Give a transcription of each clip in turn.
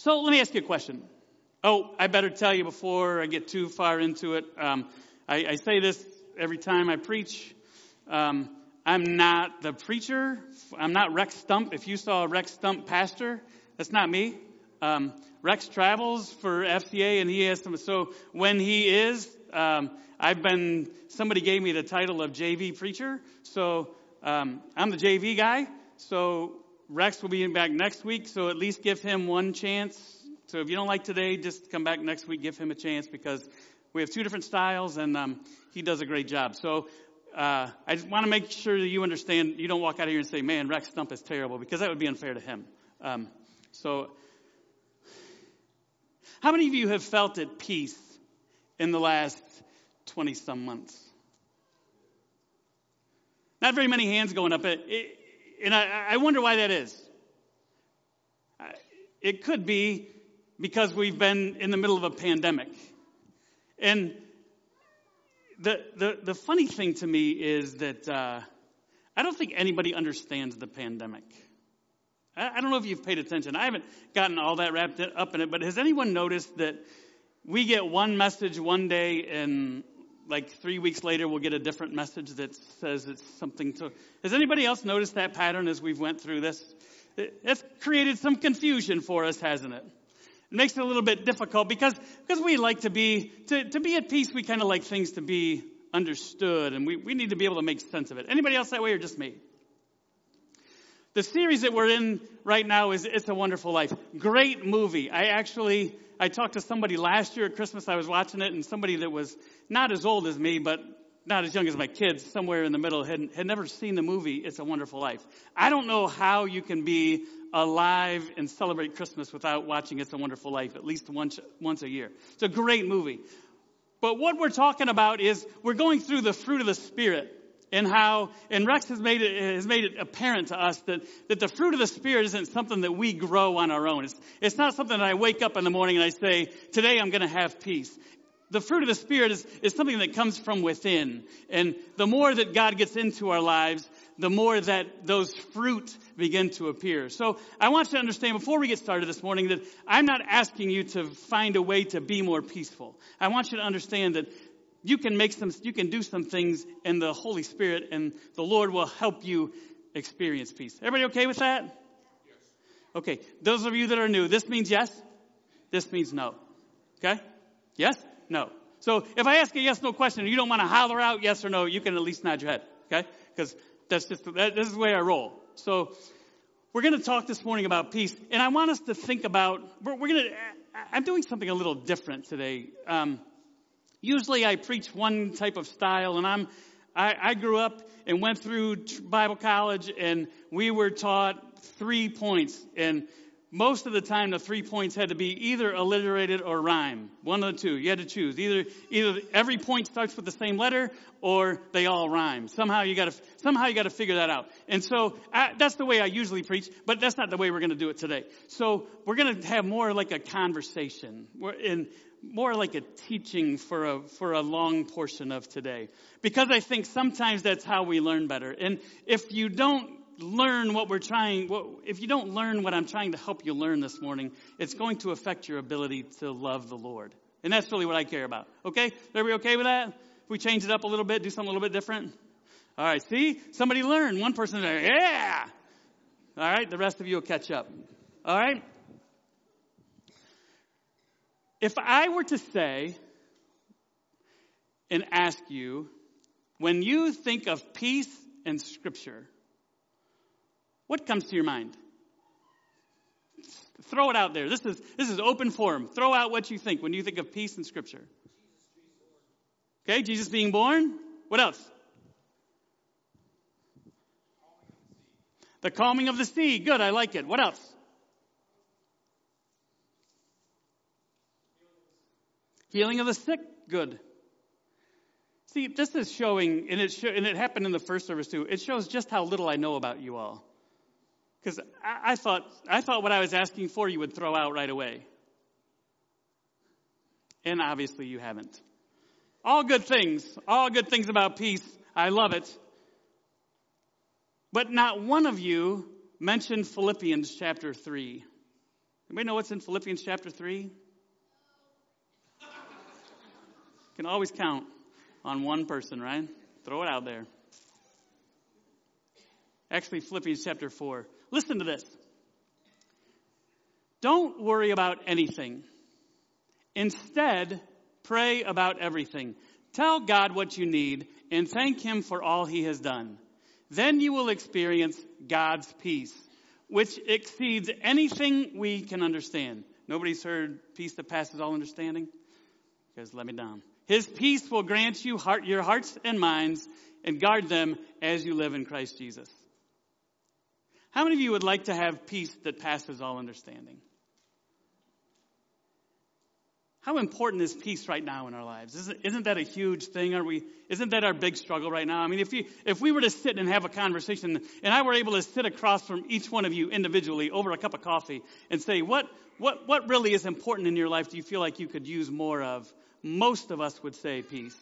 So let me ask you a question. Oh, I better tell you before I get too far into it. Um, I, I, say this every time I preach. Um, I'm not the preacher. I'm not Rex Stump. If you saw a Rex Stump pastor, that's not me. Um, Rex travels for FCA and he has some, so when he is, um, I've been, somebody gave me the title of JV preacher. So, um, I'm the JV guy. So Rex will be back next week. So at least give him one chance so if you don't like today, just come back next week, give him a chance because we have two different styles and um, he does a great job. So uh, I just want to make sure that you understand. You don't walk out of here and say, "Man, Rex Stump is terrible," because that would be unfair to him. Um, so, how many of you have felt at peace in the last twenty some months? Not very many hands going up, it, it, and I, I wonder why that is. It could be because we've been in the middle of a pandemic. And the, the, the funny thing to me is that uh, I don't think anybody understands the pandemic. I, I don't know if you've paid attention. I haven't gotten all that wrapped up in it, but has anyone noticed that we get one message one day and like three weeks later we'll get a different message that says it's something to has anybody else noticed that pattern as we've went through this it's created some confusion for us hasn't it it makes it a little bit difficult because, because we like to be, to, to be at peace, we kind of like things to be understood and we, we need to be able to make sense of it. Anybody else that way or just me? The series that we're in right now is It's a Wonderful Life. Great movie. I actually, I talked to somebody last year at Christmas, I was watching it and somebody that was not as old as me, but not as young as my kids, somewhere in the middle, had, had never seen the movie It's a Wonderful Life. I don't know how you can be alive and celebrate Christmas without watching It's a Wonderful Life at least once, once a year. It's a great movie. But what we're talking about is we're going through the fruit of the Spirit and how, and Rex has made it, has made it apparent to us that, that the fruit of the Spirit isn't something that we grow on our own. It's, it's not something that I wake up in the morning and I say, today I'm going to have peace the fruit of the Spirit is, is something that comes from within. And the more that God gets into our lives, the more that those fruit begin to appear. So I want you to understand before we get started this morning that I'm not asking you to find a way to be more peaceful. I want you to understand that you can make some, you can do some things in the Holy Spirit and the Lord will help you experience peace. Everybody okay with that? Okay. Those of you that are new, this means yes. This means no. Okay? Yes? no. So if I ask a yes no question and you don't want to holler out yes or no, you can at least nod your head, okay? Because that's just, that, this is the way I roll. So we're going to talk this morning about peace, and I want us to think about, we're, we're going to, I'm doing something a little different today. Um, usually I preach one type of style, and I'm, I, I grew up and went through Bible college, and we were taught three points, and most of the time the three points had to be either alliterated or rhyme. One of the two. You had to choose. Either, either every point starts with the same letter or they all rhyme. Somehow you gotta, somehow you gotta figure that out. And so I, that's the way I usually preach, but that's not the way we're gonna do it today. So we're gonna have more like a conversation. We're in, more like a teaching for a, for a long portion of today. Because I think sometimes that's how we learn better. And if you don't learn what we're trying, what, if you don't learn what I'm trying to help you learn this morning, it's going to affect your ability to love the Lord. And that's really what I care about. Okay? Everybody okay with that? If we change it up a little bit, do something a little bit different? All right, see? Somebody learn. One person yeah! All right, the rest of you will catch up. All right? If I were to say and ask you, when you think of peace and scripture, what comes to your mind? Throw it out there. This is, this is open forum. Throw out what you think when you think of peace and Scripture. Okay, Jesus being born. What else? The calming of the sea. Good, I like it. What else? Healing of the sick. Good. See, this is showing, and it, show, and it happened in the first service too. It shows just how little I know about you all. Because I, I, thought, I thought what I was asking for you would throw out right away. And obviously you haven't. All good things, all good things about peace. I love it. But not one of you mentioned Philippians chapter 3. Anybody know what's in Philippians chapter 3? Can always count on one person, right? Throw it out there. Actually, Philippians chapter 4. Listen to this. Don't worry about anything. Instead, pray about everything. Tell God what you need and thank Him for all He has done. Then you will experience God's peace, which exceeds anything we can understand. Nobody's heard peace that passes all understanding? Because let me down. His peace will grant you heart, your hearts and minds and guard them as you live in Christ Jesus. How many of you would like to have peace that passes all understanding? How important is peace right now in our lives? Isn't, isn't that a huge thing? Are we, isn't that our big struggle right now? I mean, if, you, if we were to sit and have a conversation and I were able to sit across from each one of you individually over a cup of coffee and say, what, what, what really is important in your life do you feel like you could use more of? Most of us would say peace.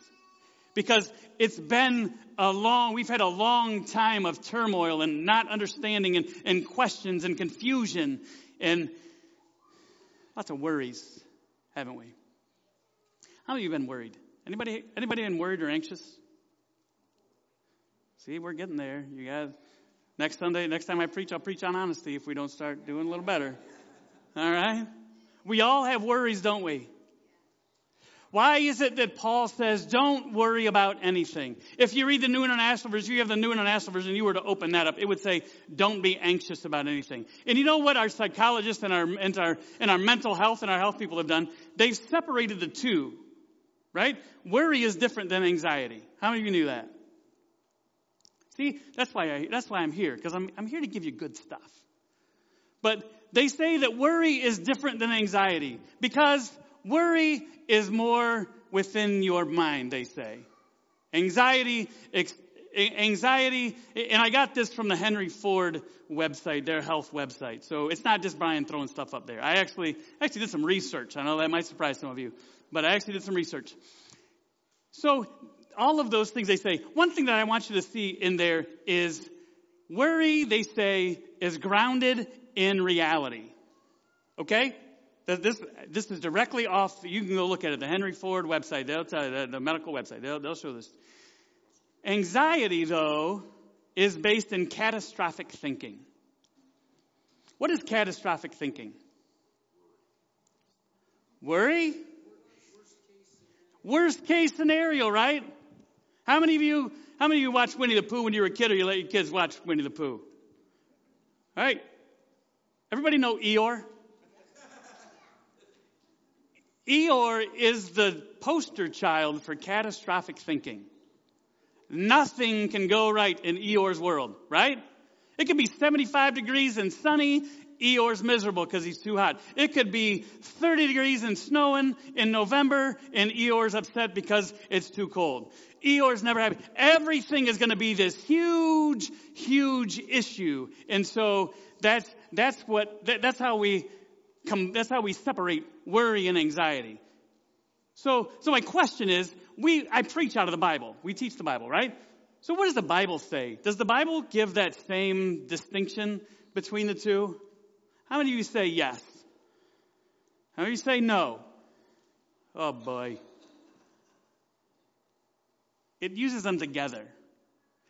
Because it's been a long, we've had a long time of turmoil and not understanding and, and questions and confusion and lots of worries haven't we? How of you been worried? Anybody, anybody been worried or anxious? See, we're getting there. You got next Sunday, next time I preach, I'll preach on honesty if we don't start doing a little better. All right? We all have worries, don't we? Why is it that Paul says, don't worry about anything? If you read the New International Version, you have the New International Version, you were to open that up, it would say, don't be anxious about anything. And you know what our psychologists and our, and our, and our mental health and our health people have done? They've separated the two, right? Worry is different than anxiety. How many of you knew that? See, that's why I, that's why I'm here, because I'm, I'm here to give you good stuff. But they say that worry is different than anxiety because Worry is more within your mind, they say. Anxiety, anxiety, and I got this from the Henry Ford website, their health website. So it's not just Brian throwing stuff up there. I actually, actually did some research. I know that might surprise some of you, but I actually did some research. So all of those things they say, one thing that I want you to see in there is worry, they say, is grounded in reality. Okay? This, this is directly off, you can go look at it, the Henry Ford website, they'll tell you, the, the medical website, they'll, they'll show this. Anxiety, though, is based in catastrophic thinking. What is catastrophic thinking? Worry? Worst case scenario, right? How many of you, how many of you watched Winnie the Pooh when you were a kid or you let your kids watch Winnie the Pooh? All right. Everybody know Eeyore? Eeyore is the poster child for catastrophic thinking. Nothing can go right in Eeyore's world, right? It could be 75 degrees and sunny. Eeyore's miserable because he's too hot. It could be 30 degrees and snowing in November and Eeyore's upset because it's too cold. Eeyore's never happy. Everything is going to be this huge, huge issue. And so that's, that's what, that, that's how we come, that's how we separate worry and anxiety. So, so my question is, we, I preach out of the Bible. We teach the Bible, right? So what does the Bible say? Does the Bible give that same distinction between the two? How many of you say yes? How many of you say no? Oh boy. It uses them together.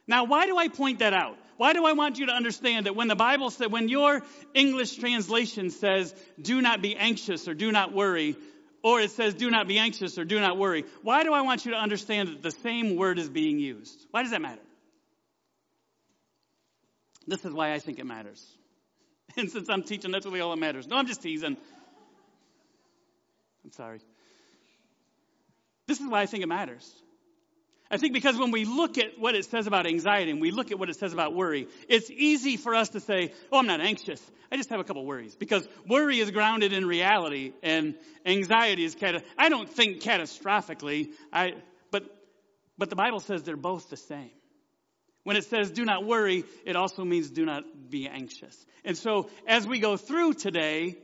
Now, why do I point that out? Why do I want you to understand that when the Bible said, when your English translation says, do not be anxious or do not worry, or it says, do not be anxious or do not worry, why do I want you to understand that the same word is being used? Why does that matter? This is why I think it matters. And since I'm teaching, that's really all that matters. No, I'm just teasing. I'm sorry. This is why I think it matters. I think because when we look at what it says about anxiety and we look at what it says about worry, it's easy for us to say, oh, I'm not anxious. I just have a couple worries. Because worry is grounded in reality and anxiety is kind of, I don't think catastrophically, I, but, but the Bible says they're both the same. When it says do not worry, it also means do not be anxious. And so as we go through today,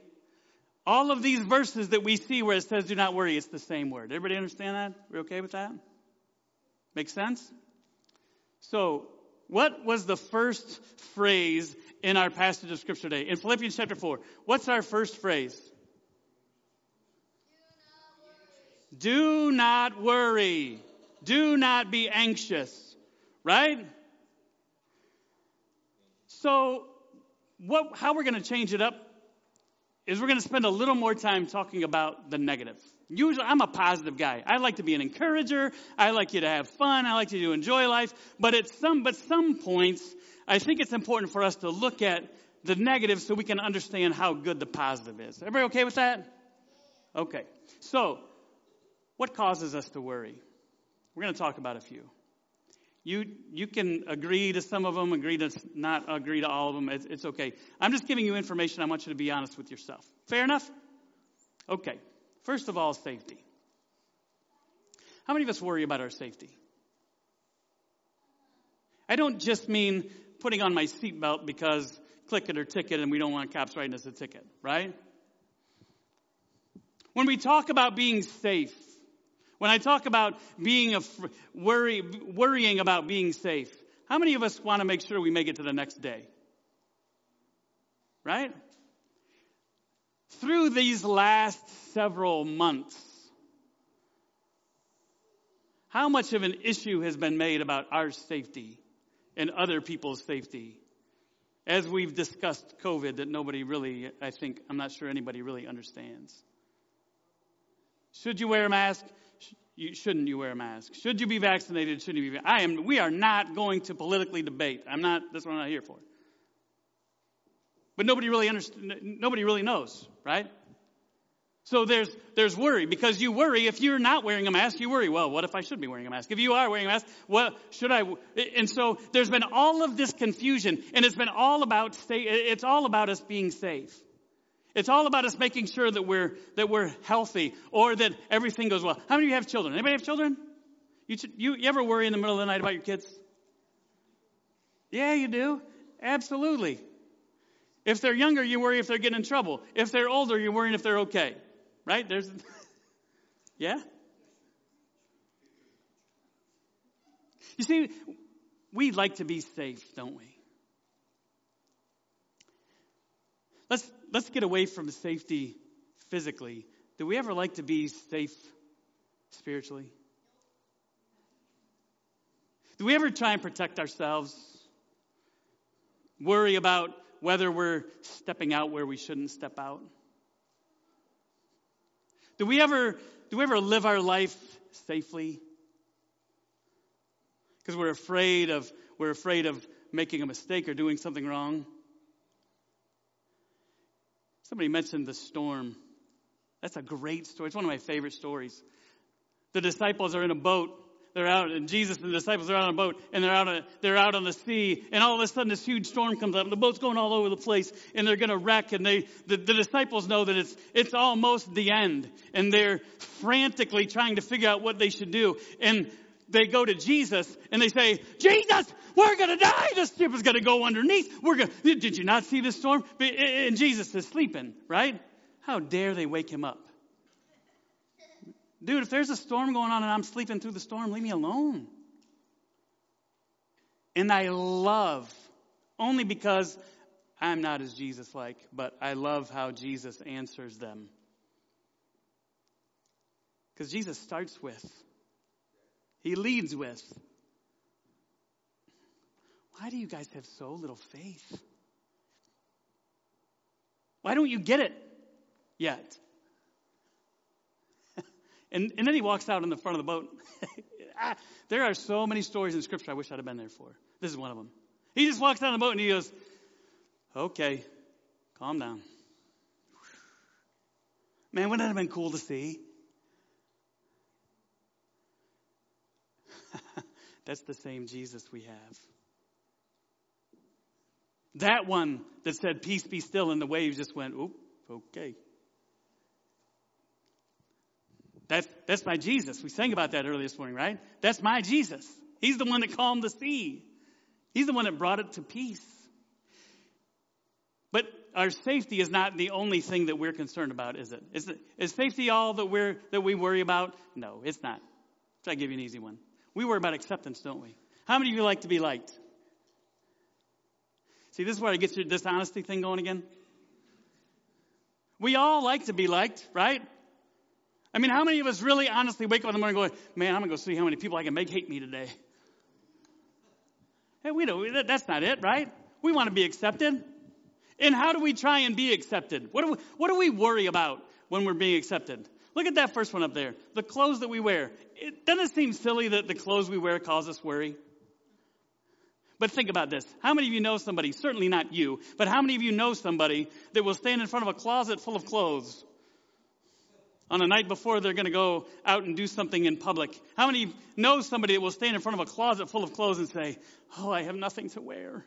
all of these verses that we see where it says do not worry, it's the same word. Everybody understand that? We're okay with that? Make sense? So, what was the first phrase in our passage of scripture today. In Philippians chapter 4, what's our first phrase? Do not worry. Do not be anxious. Right? So, what, how we're going to change it up is we're going to spend a little more time talking about the negative. Usually, I'm a positive guy. I like to be an encourager. I like you to have fun. I like you to enjoy life. But at some, but some points, I think it's important for us to look at the negative so we can understand how good the positive is. Everybody okay with that? Okay. So, what causes us to worry? We're going to talk about a few. You, you can agree to some of them, agree to not agree to all of them. It's, it's okay. I'm just giving you information. I want you to be honest with yourself. Fair enough? Okay. First of all, safety. How many of us worry about our safety? I don't just mean putting on my seatbelt because click it or ticket and we don't want cops writing us a ticket, right? When we talk about being safe, when I talk about being a worry, worrying about being safe, how many of us want to make sure we make it to the next day? Right? Through these last several months, how much of an issue has been made about our safety and other people's safety? As we've discussed COVID, that nobody really, I think, I'm not sure anybody really understands. Should you wear a mask? You, shouldn't you wear a mask? Should you be vaccinated? Shouldn't you be? I am. We are not going to politically debate. I'm not. That's what I'm not here for. But nobody really understands. Nobody really knows, right? So there's there's worry because you worry if you're not wearing a mask. You worry. Well, what if I should be wearing a mask? If you are wearing a mask, what should I? And so there's been all of this confusion, and it's been all about. It's all about us being safe. It's all about us making sure that we're, that we're healthy or that everything goes well. How many of you have children? Anybody have children? You, you, you ever worry in the middle of the night about your kids? Yeah, you do. Absolutely. If they're younger, you worry if they're getting in trouble. If they're older, you're worrying if they're okay. Right? There's, yeah? You see, we like to be safe, don't we? Let's, let's get away from safety physically. Do we ever like to be safe spiritually? Do we ever try and protect ourselves? Worry about whether we're stepping out where we shouldn't step out? Do we ever do we ever live our life safely? Because we're afraid of we're afraid of making a mistake or doing something wrong. Somebody mentioned the storm. That's a great story. It's one of my favorite stories. The disciples are in a boat. They're out, and Jesus and the disciples are out on a boat, and they're out, on, they're out on the sea, and all of a sudden this huge storm comes up, and the boat's going all over the place, and they're to wreck, and they, the, the disciples know that it's, it's almost the end, and they're frantically trying to figure out what they should do, and they go to Jesus and they say, Jesus, we're going to die. The ship is going to go underneath. We're going did you not see the storm? And Jesus is sleeping, right? How dare they wake him up? Dude, if there's a storm going on and I'm sleeping through the storm, leave me alone. And I love, only because I'm not as Jesus like, but I love how Jesus answers them. Because Jesus starts with, he leads with, Why do you guys have so little faith? Why don't you get it yet? and, and then he walks out in the front of the boat. Ah, there are so many stories in Scripture I wish I'd have been there for. This is one of them. He just walks out on the boat and he goes, Okay, calm down. Man, wouldn't that have been cool to see? That's the same Jesus we have. That one that said, Peace be still, and the waves just went, Oop, okay. That's, that's my Jesus. We sang about that earlier this morning, right? That's my Jesus. He's the one that calmed the sea. He's the one that brought it to peace. But our safety is not the only thing that we're concerned about, is it? Is, it, is safety all that, we're, that we worry about? No, it's not. Try to give you an easy one. We worry about acceptance, don't we? How many of you like to be liked? See, this is where I get your dishonesty thing going again. We all like to be liked, right? I mean, how many of us really honestly wake up in the morning going, man, I'm going to go see how many people I can make hate me today? Hey, we don't, that's not it, right? We want to be accepted. And how do we try and be accepted? What do we, what do we worry about when we're being accepted? Look at that first one up there. The clothes that we wear. It doesn't seem silly that the clothes we wear cause us worry. But think about this. How many of you know somebody, certainly not you, but how many of you know somebody that will stand in front of a closet full of clothes on a night before they're going to go out and do something in public? How many know somebody that will stand in front of a closet full of clothes and say, Oh, I have nothing to wear?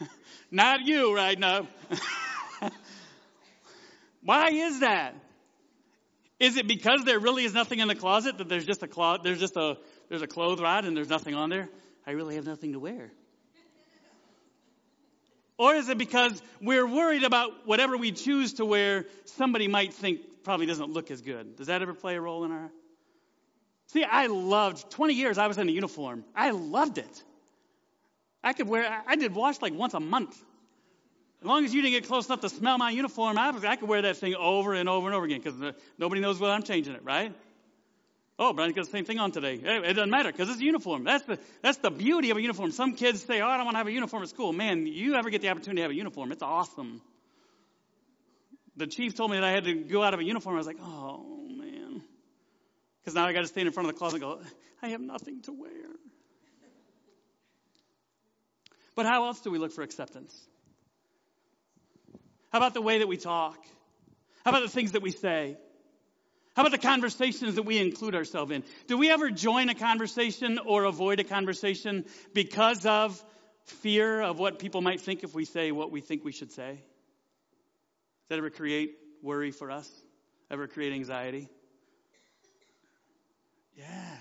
not you right now. Why is that? Is it because there really is nothing in the closet that there's just a closet, there's just a there's a clothes rod and there's nothing on there, I really have nothing to wear. Or is it because we're worried about whatever we choose to wear, somebody might think probably doesn't look as good? Does that ever play a role in our? See, I loved, 20 years I was in a uniform. I loved it. I could wear, I did wash like once a month. As long as you didn't get close enough to smell my uniform, I, I could wear that thing over and over and over again because uh, nobody knows whether I'm changing it, right? Oh, Brian's got the same thing on today. It doesn't matter because it's a uniform. That's the, that's the beauty of a uniform. Some kids say, oh, I don't want to have a uniform at school. Man, you ever get the opportunity to have a uniform, it's awesome. The chief told me that I had to go out of a uniform. I was like, oh, man. Because now I got to stand in front of the closet and go, I have nothing to wear. But how else do we look for acceptance? How about the way that we talk? How about the things that we say? How about the conversations that we include ourselves in? Do we ever join a conversation or avoid a conversation because of fear of what people might think if we say what we think we should say? Does that ever create worry for us? Ever create anxiety? Yeah,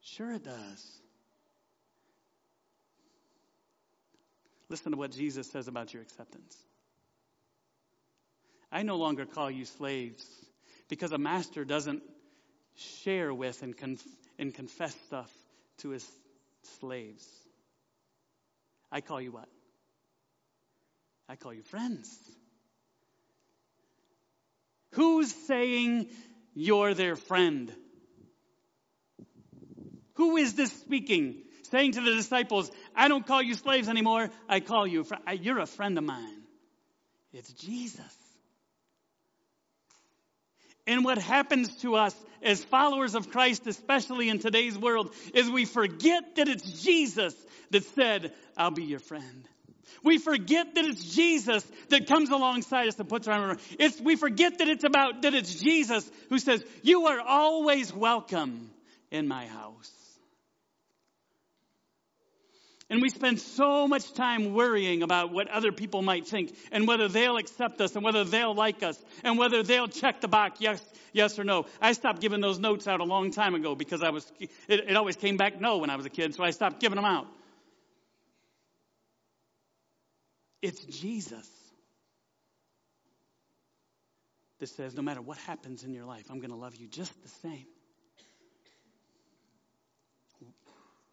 sure it does. Listen to what Jesus says about your acceptance. I no longer call you slaves because a master doesn't share with and, conf- and confess stuff to his slaves. I call you what? I call you friends. Who's saying you're their friend? Who is this speaking? Saying to the disciples, I don't call you slaves anymore. I call you, fr- you're a friend of mine. It's Jesus. And what happens to us as followers of Christ, especially in today's world, is we forget that it's Jesus that said, I'll be your friend. We forget that it's Jesus that comes alongside us and puts our arm It's, we forget that it's about, that it's Jesus who says, you are always welcome in my house. And we spend so much time worrying about what other people might think and whether they'll accept us and whether they'll like us and whether they'll check the box yes, yes or no. I stopped giving those notes out a long time ago because I was, it, it always came back no when I was a kid, so I stopped giving them out. It's Jesus that says, no matter what happens in your life, I'm going to love you just the same.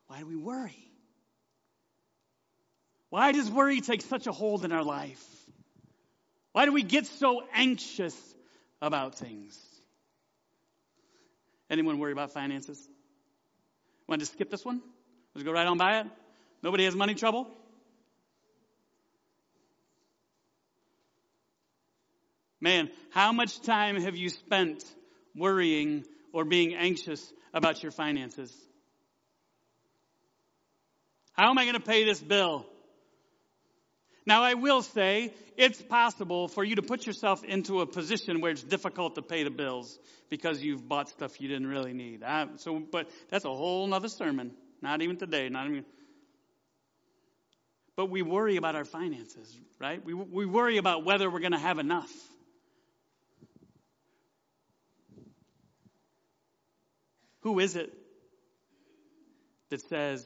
Why do we worry? Why does worry take such a hold in our life? Why do we get so anxious about things? Anyone worry about finances? Want to skip this one? Let's go right on by it. Nobody has money trouble? Man, how much time have you spent worrying or being anxious about your finances? How am I going to pay this bill? Now, I will say it's possible for you to put yourself into a position where it's difficult to pay the bills because you've bought stuff you didn't really need. I, so, but that's a whole other sermon. Not even today. Not even. But we worry about our finances, right? We, we worry about whether we're going to have enough. Who is it that says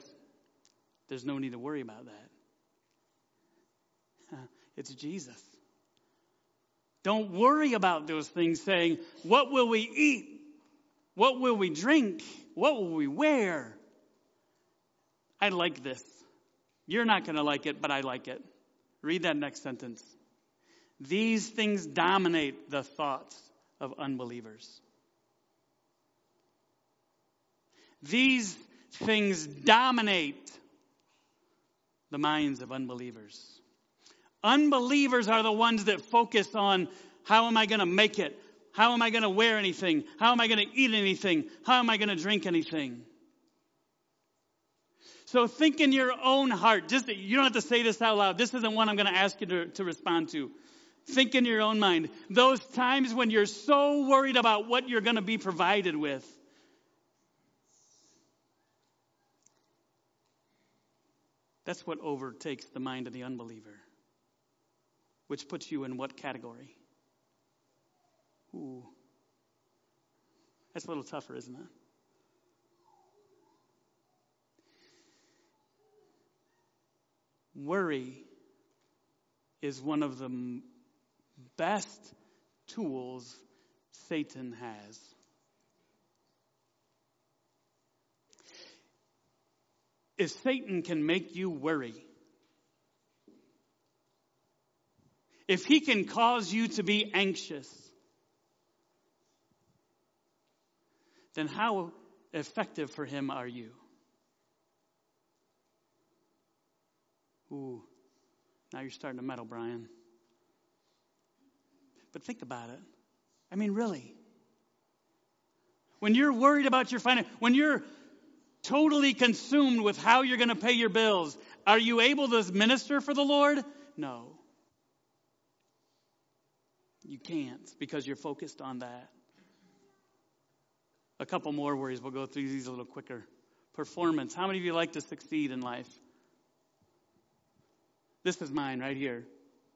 there's no need to worry about that? It's Jesus. Don't worry about those things saying, what will we eat? What will we drink? What will we wear? I like this. You're not going to like it, but I like it. Read that next sentence. These things dominate the thoughts of unbelievers. These things dominate the minds of unbelievers. Unbelievers are the ones that focus on how am I going to make it? How am I going to wear anything? How am I going to eat anything? How am I going to drink anything? So think in your own heart. Just you don't have to say this out loud. This isn't one I'm going to ask you to, to respond to. Think in your own mind. Those times when you're so worried about what you're going to be provided with. That's what overtakes the mind of the unbeliever. Which puts you in what category? Ooh. That's a little tougher, isn't it? Worry is one of the best tools Satan has. If Satan can make you worry, if he can cause you to be anxious, then how effective for him are you? Ooh, now you're starting to meddle, Brian. But think about it. I mean, really. When you're worried about your finances, when you're totally consumed with how you're going to pay your bills, are you able to minister for the Lord? No. You can't because you're focused on that. A couple more worries. We'll go through these a little quicker. Performance. How many of you like to succeed in life? This is mine right here.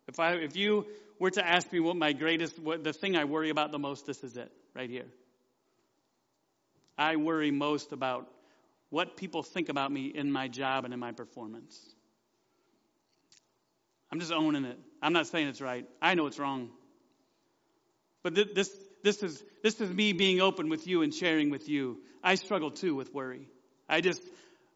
If I, if you were to ask me what my greatest, what the thing I worry about the most, this is it right here. I worry most about what people think about me in my job and in my performance. I'm just owning it. I'm not saying it's right. I know it's wrong. But th- this, this, is, this is me being open with you and sharing with you. I struggle too with worry. I just,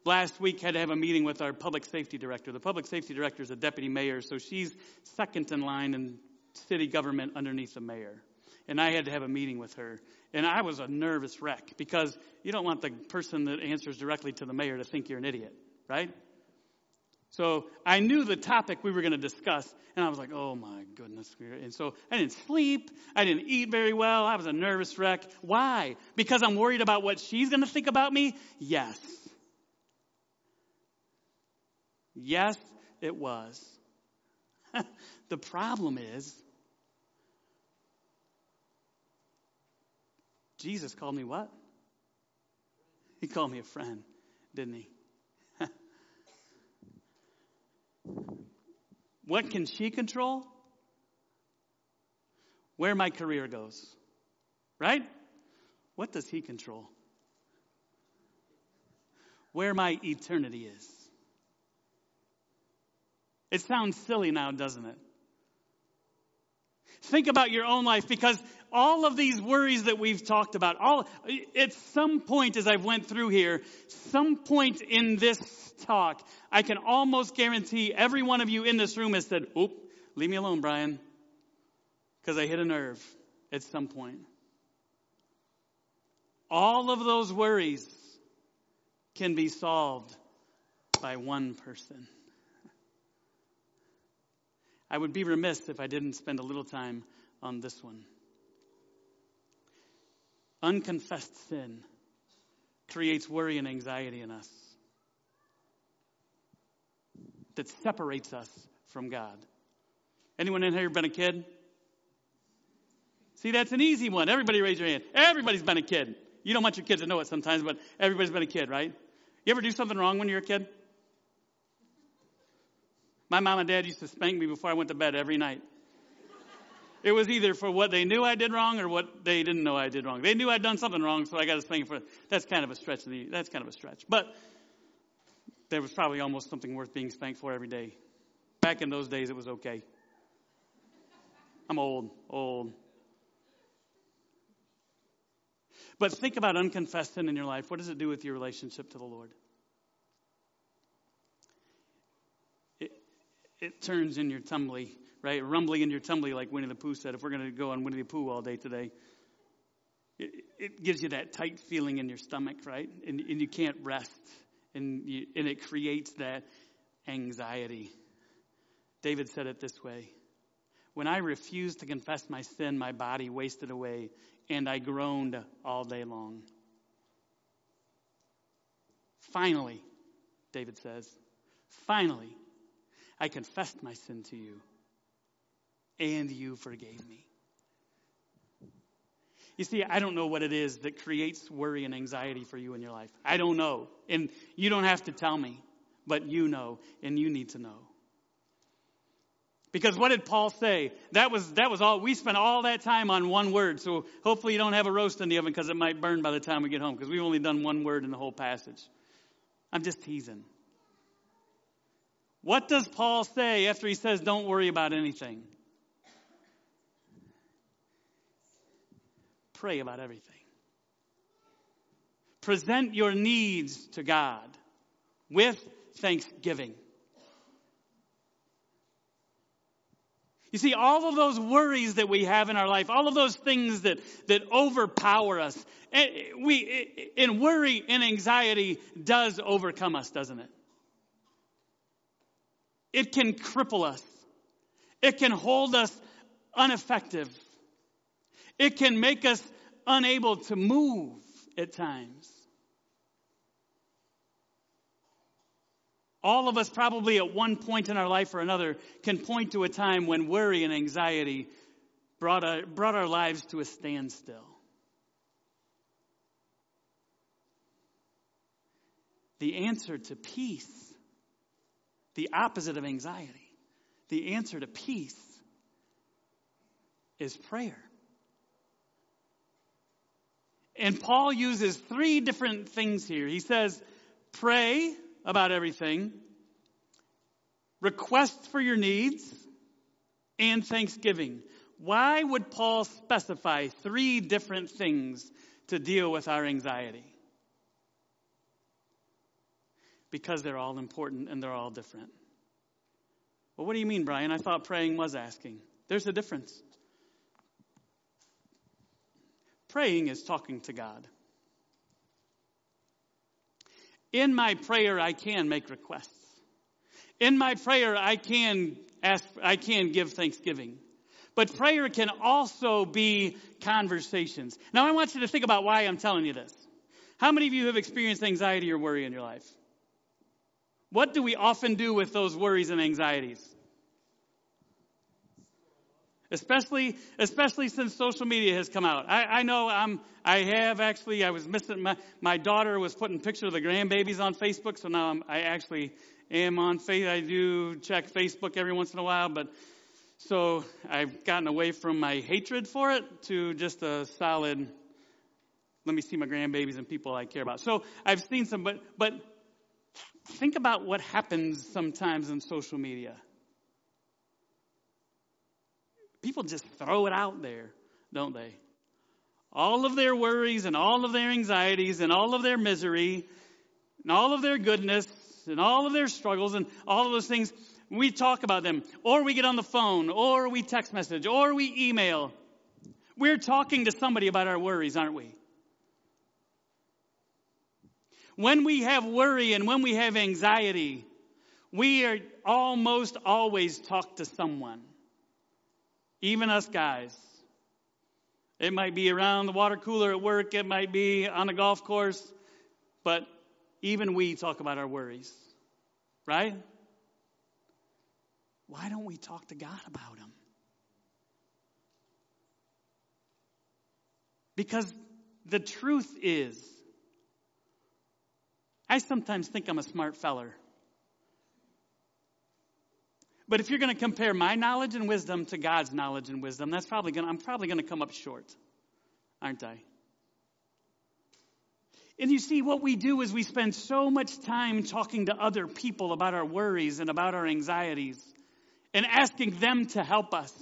last week had to have a meeting with our public safety director. The public safety director is a deputy mayor, so she's second in line in city government underneath the mayor. And I had to have a meeting with her. And I was a nervous wreck because you don't want the person that answers directly to the mayor to think you're an idiot, right? So I knew the topic we were going to discuss, and I was like, oh my goodness. And so I didn't sleep. I didn't eat very well. I was a nervous wreck. Why? Because I'm worried about what she's going to think about me? Yes. Yes, it was. the problem is, Jesus called me what? He called me a friend, didn't he? What can she control? Where my career goes. Right? What does he control? Where my eternity is. It sounds silly now, doesn't it? Think about your own life because all of these worries that we've talked about, all at some point as I've went through here, some point in this talk, I can almost guarantee every one of you in this room has said, "Oop, leave me alone, Brian," because I hit a nerve at some point. All of those worries can be solved by one person. I would be remiss if I didn't spend a little time on this one. Unconfessed sin creates worry and anxiety in us that separates us from God. Anyone in here been a kid? See, that's an easy one. Everybody raise your hand. Everybody's been a kid. You don't want your kids to know it sometimes, but everybody's been a kid, right? You ever do something wrong when you were a kid? My mom and dad used to spank me before I went to bed every night. It was either for what they knew I did wrong or what they didn't know I did wrong. They knew I'd done something wrong, so I got to spank for it. That's kind of a stretch. That's kind of a stretch. But there was probably almost something worth being spanked for every day. Back in those days, it was okay. I'm old, old. But think about unconfessed sin in your life. What does it do with your relationship to the Lord? It turns in your tumbly, right? Rumbly in your tumbly, like Winnie the Pooh said, if we're going to go on Winnie the Pooh all day today. It, it, gives you that tight feeling in your stomach, right? And, and you can't rest. And, you, and it creates that anxiety. David said it this way When I refused to confess my sin, my body wasted away, and I groaned all day long. Finally, David says, finally, I confessed my sin to you, and you forgave me. You see, I don't know what it is that creates worry and anxiety for you in your life. I don't know. And you don't have to tell me, but you know, and you need to know. Because what did Paul say? That was, that was all, we spent all that time on one word. So hopefully you don't have a roast in the oven because it might burn by the time we get home because we've only done one word in the whole passage. I'm just teasing. What does Paul say after he says, don't worry about anything? Pray about everything. Present your needs to God with thanksgiving. You see, all of those worries that we have in our life, all of those things that, that overpower us, and eh, we, and worry and anxiety does overcome us, doesn't it? It can cripple us. It can hold us ineffective. It can make us unable to move at times. All of us, probably at one point in our life or another, can point to a time when worry and anxiety brought, a, brought our lives to a standstill. The answer to peace, the opposite of anxiety, the answer to peace is prayer. And Paul uses three different things here. He says, pray about everything, request for your needs, and thanksgiving. Why would Paul specify three different things to deal with our anxiety? Because they're all important and they're all different. Well, what do you mean, Brian? I thought praying was asking. There's a difference. Praying is talking to God. In my prayer, I can make requests. In my prayer, I can ask, I can give thanksgiving. But prayer can also be conversations. Now, I want you to think about why I'm telling you this. How many of you have experienced anxiety or worry in your life? What do we often do with those worries and anxieties? especially especially since social media has come out. I, I know I'm I have actually I was missing my my daughter was putting pictures of the grandbabies on Facebook, so now I'm, I actually am on face. I do check Facebook every once in a while, but so I've gotten away from my hatred for it to just a solid. Let me see my grandbabies and people I care about. So I've seen some, but but think about what happens sometimes in social media people just throw it out there, don't they? All of their worries and all of their anxieties and all of their misery and all of their goodness and all of their struggles and all of those things, we talk about them. Or we get on the phone, or we text message, or we email. We're talking to somebody about our worries, aren't we? When we have worry and when we have anxiety, we are almost always talk to someone. Even us guys. It might be around the water cooler at work, it might be on a golf course, but even we talk about our worries, right? Why don't we talk to God about them? Because the truth is, I sometimes think I'm a smart feller. But if you're going to compare my knowledge and wisdom to God's knowledge and wisdom, that's probably going to, I'm probably going to come up short, aren't I? And you see, what we do is we spend so much time talking to other people about our worries and about our anxieties and asking them to help us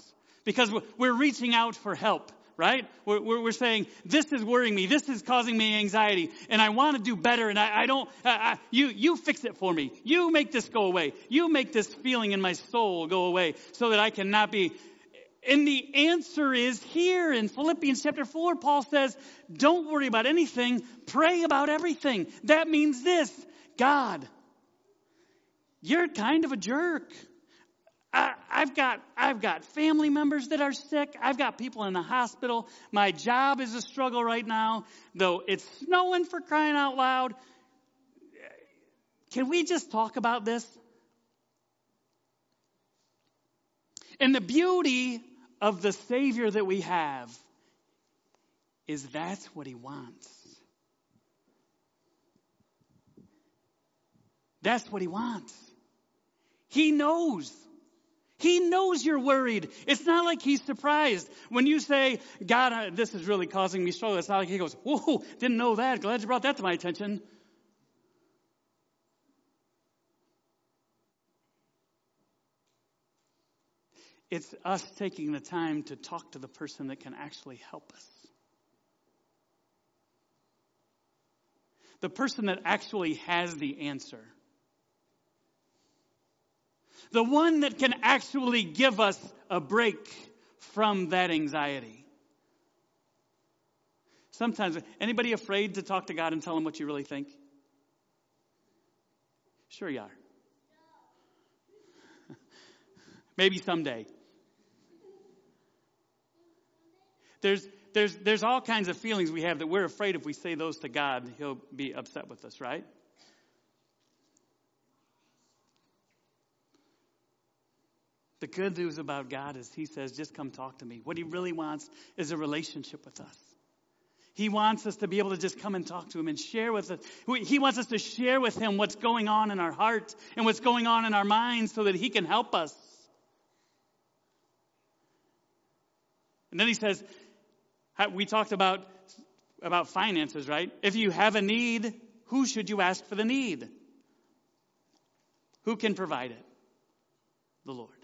because we're reaching out for help. Right? We're, we're, saying, this is worrying me, this is causing me anxiety, and I want to do better, and I, I don't, I, I, you, you fix it for me. You make this go away. You make this feeling in my soul go away so that I cannot be. And the answer is here in Philippians chapter 4. Paul says, don't worry about anything, pray about everything. That means this God, you're kind of a jerk. I, have got I've got family members that are sick. I've got people in the hospital. My job is a struggle right now, though it's snowing for crying out loud. Can we just talk about this? And the beauty of the Savior that we have is that's what He wants. That's what He wants. He knows. He knows you're worried. It's not like he's surprised. When you say, God, this is really causing me struggle, it's not like he goes, whoa, didn't know that. Glad you brought that to my attention. It's us taking the time to talk to the person that can actually help us. The person that actually has the answer the one that can actually give us a break from that anxiety. Sometimes, anybody afraid to talk to God and tell him what you really think? Sure you are. Maybe someday. There's, there's, there's all kinds of feelings we have that we're afraid if we say those to God, He'll be upset with us, right? The good news about God is He says, just come talk to me. What He really wants is a relationship with us. He wants us to be able to just come and talk to Him and share with us. He wants us to share with Him what's going on in our heart and what's going on in our minds so that He can help us. And then He says, we talked about, about finances, right? If you have a need, who should you ask for the need? Who can provide it? The Lord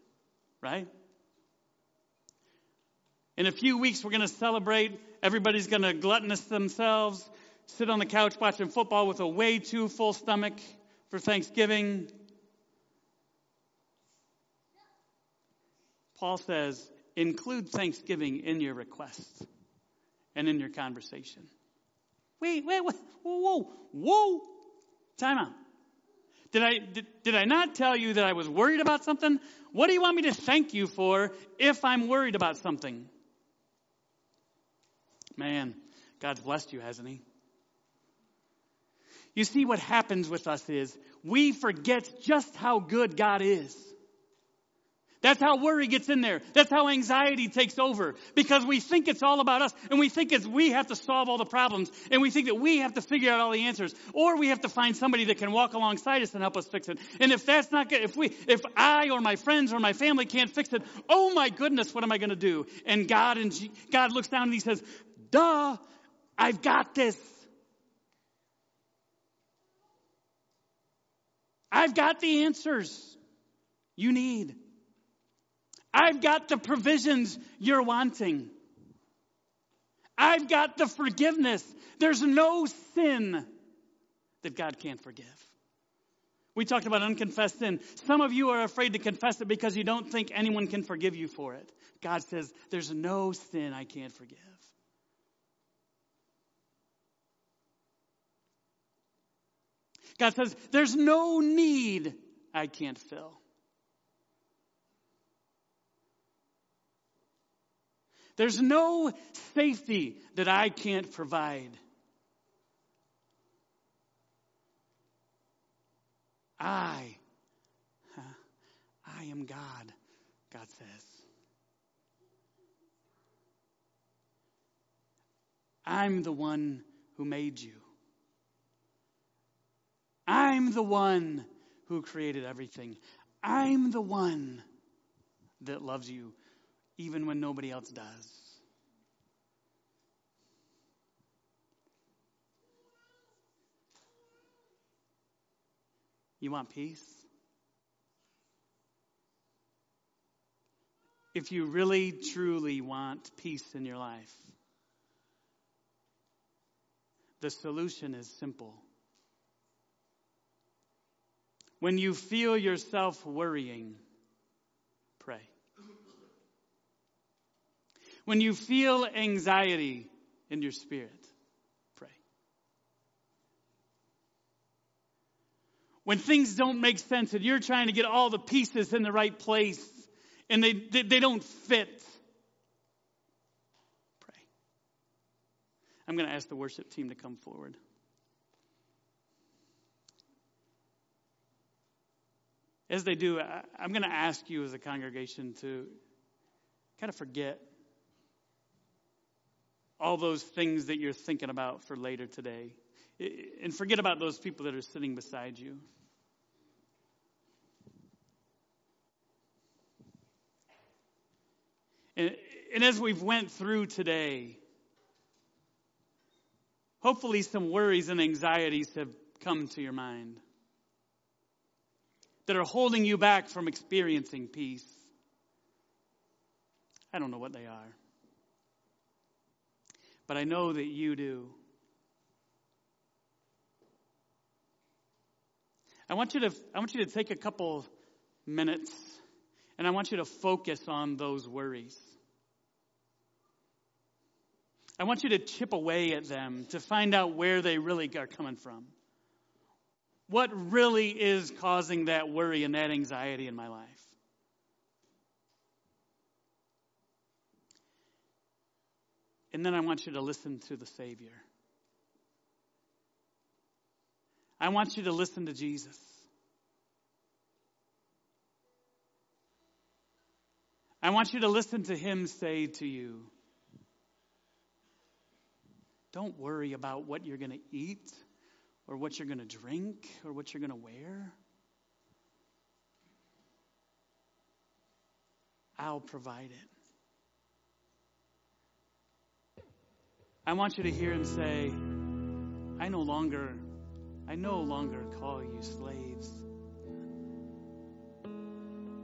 right? In a few weeks, we're going to celebrate. Everybody's going to gluttonous themselves, sit on the couch watching football with a way too full stomach for Thanksgiving. Paul says, include Thanksgiving in your requests and in your conversation. Wait, wait, wait, whoa, whoa, whoa. Time out. Did I, did, did I not tell you that I was worried about something? What do you want me to thank you for if I'm worried about something? Man, God's blessed you, hasn't He? You see, what happens with us is we forget just how good God is. That's how worry gets in there. That's how anxiety takes over because we think it's all about us and we think it's we have to solve all the problems and we think that we have to figure out all the answers or we have to find somebody that can walk alongside us and help us fix it. And if that's not good, if we, if I or my friends or my family can't fix it, oh my goodness, what am I going to do? And God and G, God looks down and he says, duh, I've got this. I've got the answers you need. I've got the provisions you're wanting. I've got the forgiveness. There's no sin that God can't forgive. We talked about unconfessed sin. Some of you are afraid to confess it because you don't think anyone can forgive you for it. God says, There's no sin I can't forgive. God says, There's no need I can't fill. There's no safety that I can't provide. I, I am God, God says. I'm the one who made you. I'm the one who created everything. I'm the one that loves you even when nobody else does. You want peace? if you really, truly want peace in your life, the solution is simple. When you feel yourself worrying, pray. When you feel anxiety in your spirit, pray. When things don't make sense and you're trying to get all the pieces in the right place and they, they, they don't fit, pray. I'm going to ask the worship team to come forward. As they do, I'm going to ask you as a congregation to kind of forget all those things that you're thinking about for later today. And forget about those people that are sitting beside you. And, and as we've went through today, hopefully some worries and anxieties have come to your mind that are holding you back from experiencing peace. I don't know what they are. But I know that you do. I want you to I want you to take a couple minutes and I want you to focus on those worries. I want you to chip away at them to find out where they really are coming from. What really is causing that worry and that anxiety in my life? And then I want you to listen to the Savior. I want you to listen to Jesus. I want you to listen to Him say to you, Don't worry about what you're going to eat or what you're going to drink or what you're going to wear. I'll provide it. I want you to hear him say, I no longer, I no longer call you slaves.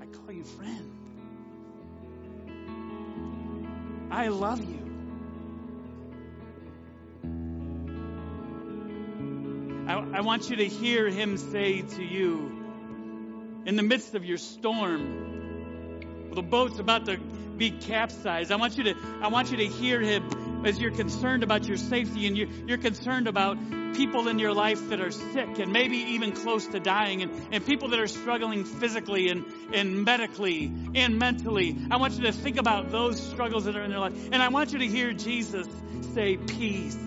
I call you friend. I love you. I, I want you to hear him say to you, in the midst of your storm, the boat's about to be capsized. I want you to, I want you to hear him as you're concerned about your safety and you're, concerned about people in your life that are sick and maybe even close to dying and, and people that are struggling physically and, and medically and mentally. I want you to think about those struggles that are in their life. And I want you to hear Jesus say, peace.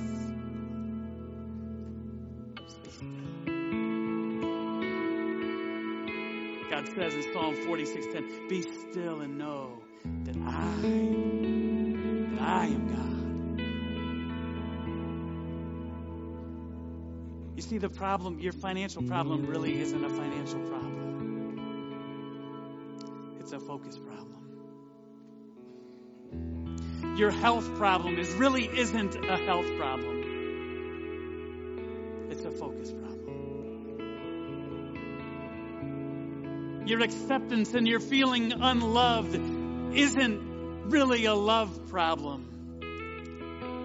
God says in Psalm 46:10, "Be still and know that I, that I am God." See, the problem, your financial problem, really isn't a financial problem. It's a focus problem. Your health problem is really isn't a health problem. It's a focus problem. your acceptance and your feeling unloved isn't really a love problem.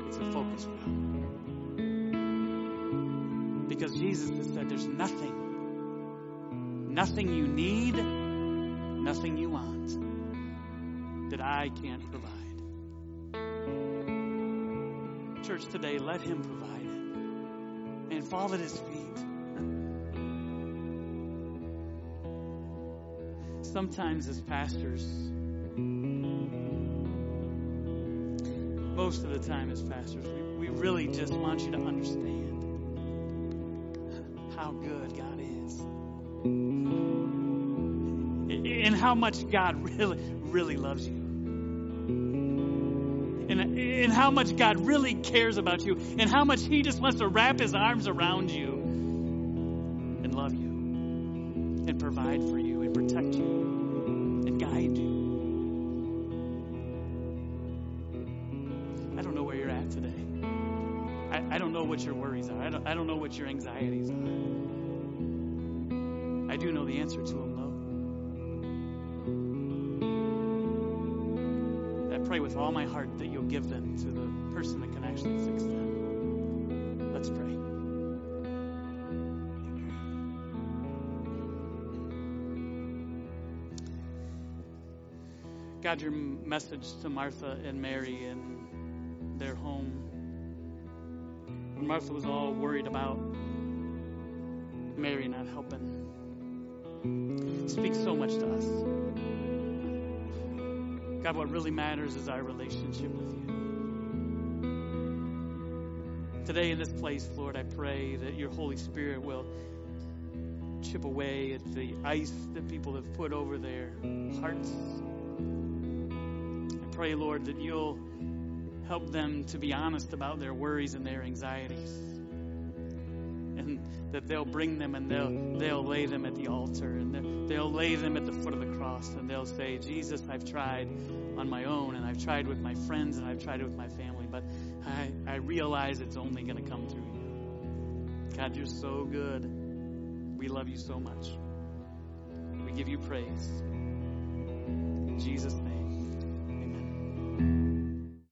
It's a focus problem. Because Jesus has said there's nothing, nothing you need, nothing you want that I can't provide. Church today, let Him provide it. And fall at His feet. sometimes as pastors, most of the time as pastors, we, we really just want you to understand how good God is. And how much God really, really loves you. And, and how much God really cares about you. And how much He just wants to wrap His arms around you and love you and provide for you and protect you. and guide you. I don't, know where you're at today. I I don't know what your worries are. I don't, I don't know the answer to them, no. I pray with all my heart that you'll give them to the person that can actually fix them. Let's pray. God, your message to Martha and Mary in their home. When Martha was all worried about Mary not helping, speaks so much to us. God, what really matters is our relationship with you. Today in this place, Lord, I pray that your Holy Spirit will chip away at the ice that people have put over their hearts I pray, Lord, that you'll help them to be honest about their worries and their anxieties. And that they'll bring them and they'll, they'll lay them at the altar and they'll lay them at the foot of the cross and they'll say, Jesus, I've tried on my own and I've tried with my friends and I've tried it with my family, but I, I realize it's only going to come through you. God, you're so good. We love you so much. We give you praise. In Jesus' name.